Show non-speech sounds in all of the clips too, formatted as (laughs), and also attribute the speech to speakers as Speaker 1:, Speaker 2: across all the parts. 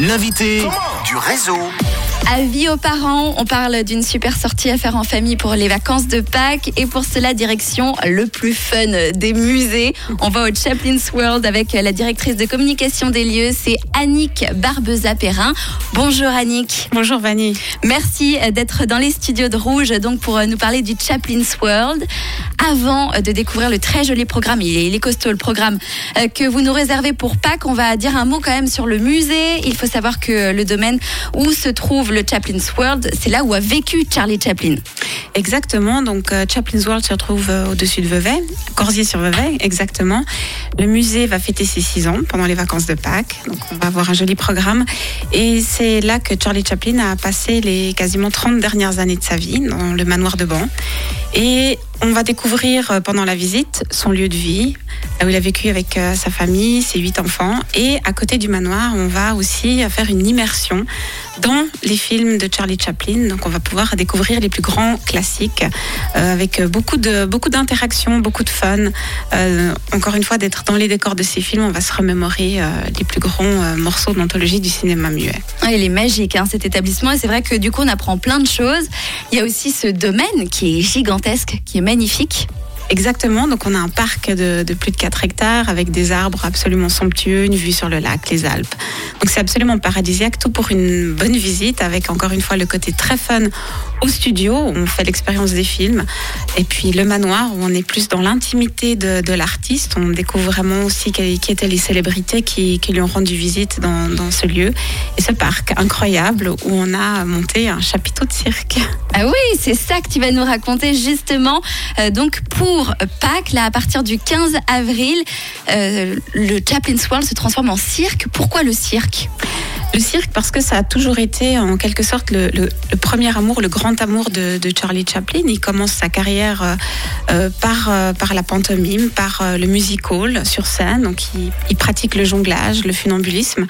Speaker 1: L'invité du réseau.
Speaker 2: Avis aux parents, on parle d'une super sortie à faire en famille pour les vacances de Pâques et pour cela direction le plus fun des musées. On va au Chaplin's World avec la directrice de communication des lieux, c'est Annick Barbeza-Perrin. Bonjour Annick.
Speaker 3: Bonjour Vanny.
Speaker 2: Merci d'être dans les studios de Rouge donc pour nous parler du Chaplin's World. Avant de découvrir le très joli programme, il est costaud le programme euh, que vous nous réservez pour Pâques, on va dire un mot quand même sur le musée. Il faut savoir que le domaine où se trouve le Chaplin's World, c'est là où a vécu Charlie Chaplin.
Speaker 3: Exactement, donc euh, Chaplin's World se retrouve euh, au-dessus de Vevey, Corsier-sur-Vevey, exactement. Le musée va fêter ses six ans pendant les vacances de Pâques, donc on va avoir un joli programme. Et c'est là que Charlie Chaplin a passé les quasiment 30 dernières années de sa vie, dans le manoir de Ban. Et on va découvrir euh, pendant la visite son lieu de vie, là où il a vécu avec euh, sa famille, ses huit enfants. Et à côté du manoir, on va aussi faire une immersion dans les films de Charlie Chaplin. Donc on va pouvoir découvrir les plus grands classiques euh, avec beaucoup de beaucoup d'interactions, beaucoup de fun. encore une fois, d'être dans les décors de ces films, on va se remémorer les plus grands morceaux d'anthologie du cinéma muet.
Speaker 2: Ah, il est magique hein, cet établissement et c'est vrai que du coup on apprend plein de choses. Il y a aussi ce domaine qui est gigantesque, qui est magnifique.
Speaker 3: Exactement, donc on a un parc de, plus de 4 hectares avec des arbres absolument somptueux, une vue sur le lac, les Alpes. Donc c'est absolument paradisiaque, tout pour une bonne visite avec encore une fois le côté très fun au studio où on fait l'expérience des films et puis le manoir où on est plus dans l'intimité de, l'artiste. On découvre vraiment aussi qui, étaient les célébrités qui, lui ont rendu visite dans, ce lieu et ce parc incroyable où on a monté un chapiteau de cirque.
Speaker 2: Ah oui, c'est ça que tu vas nous raconter justement. Euh, donc pour Pâques, là, à partir du 15 avril, euh, le Chaplin's World se transforme en cirque. Pourquoi le cirque?
Speaker 3: Le cirque, parce que ça a toujours été en quelque sorte le, premier amour, le grand amour de, Charlie Chaplin. Il commence sa carrière euh, par, par la pantomime, par le musical sur scène. Donc il, il pratique le jonglage, le funambulisme.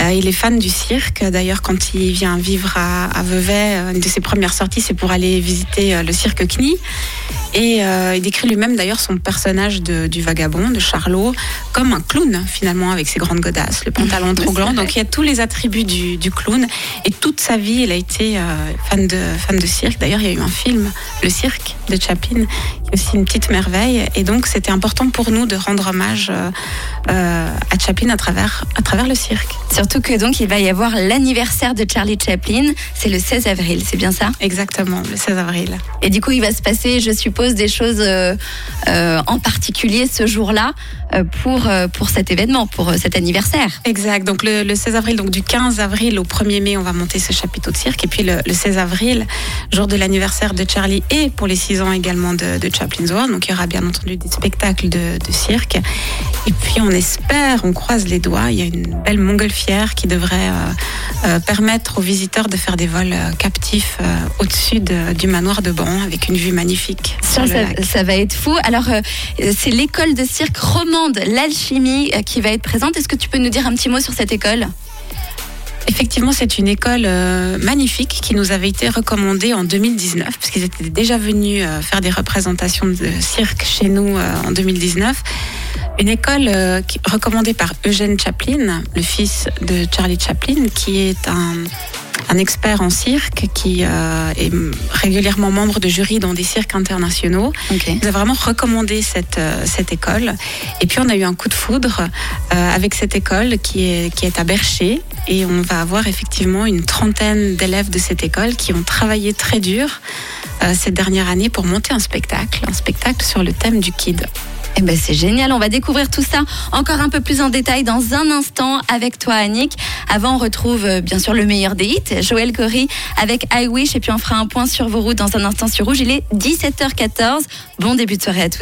Speaker 3: Euh, il est fan du cirque. D'ailleurs, quand il vient vivre à, Vevey, euh, une de ses premières sorties, c'est pour aller visiter euh, le cirque Knie. Et il décrit lui-même d'ailleurs son personnage du vagabond, de Charlot, comme un clown finalement, avec ses grandes godasses, le pantalon (laughs) trop grand. Donc il y a tous les attributs du, clown. Et toute sa vie, il a été fan, de, fan de cirque. D'ailleurs, il y a eu un film, Le Cirque, de Chaplin, qui est aussi une petite merveille. Et donc c'était important pour nous de rendre hommage à Chaplin à travers, à travers le cirque.
Speaker 2: Surtout que donc il va y avoir l'anniversaire de Charlie Chaplin, c'est le 16 avril, c'est bien ça?
Speaker 3: Exactement, le 16 avril.
Speaker 2: Et du coup, il va se passer, je suppose, des choses euh, euh, en particulier ce jour-là euh, pour, pour cet événement, pour cet anniversaire.
Speaker 3: Exact. Donc le, 16 avril, donc du 15 avril au 1er mai, on va monter ce chapiteau de cirque. Et puis le, 16 avril, jour de l'anniversaire de Charlie et pour les 6 ans également de, de Chaplin's World. Donc il y aura bien entendu des spectacles de, de cirque. Et puis on espère, on croise les doigts, il y a une belle montgolfière qui devrait euh, euh, permettre aux visiteurs de faire des vols euh, captifs au-dessus du manoir de Ban avec une vue magnifique.
Speaker 2: Ça, ça, va être fou. Alors, c'est l'école de cirque romande, l'alchimie, qui va être présente. Est-ce que tu peux nous dire un petit mot sur cette école?
Speaker 3: Effectivement, c'est une école magnifique qui nous avait été recommandée en 2019, parce qu'ils étaient déjà venus faire des représentations de cirque chez nous en 2019. Une école euh, recommandée par Eugène Chaplin, le fils de Charlie Chaplin, qui est un, expert en cirque, qui euh, est régulièrement membre de jury dans des cirques internationaux. Okay. nous a vraiment recommandé cette, euh, cette école. Et puis on a eu un coup de foudre avec cette école qui est, qui est à Bercher. Et on va avoir effectivement une trentaine d'élèves de cette école qui ont travaillé très dur cette dernière année pour monter un spectacle, un spectacle sur le thème du kid.
Speaker 2: Eh ben c'est génial, on va découvrir tout ça encore un peu plus en détail dans un instant avec toi Annick. Avant on retrouve euh, bien sûr le meilleur des hits, Joël Corry avec I Wish et puis on fera un point sur vos routes dans un instant sur Rouge. Il est 17h14. Bon début de soirée à tous.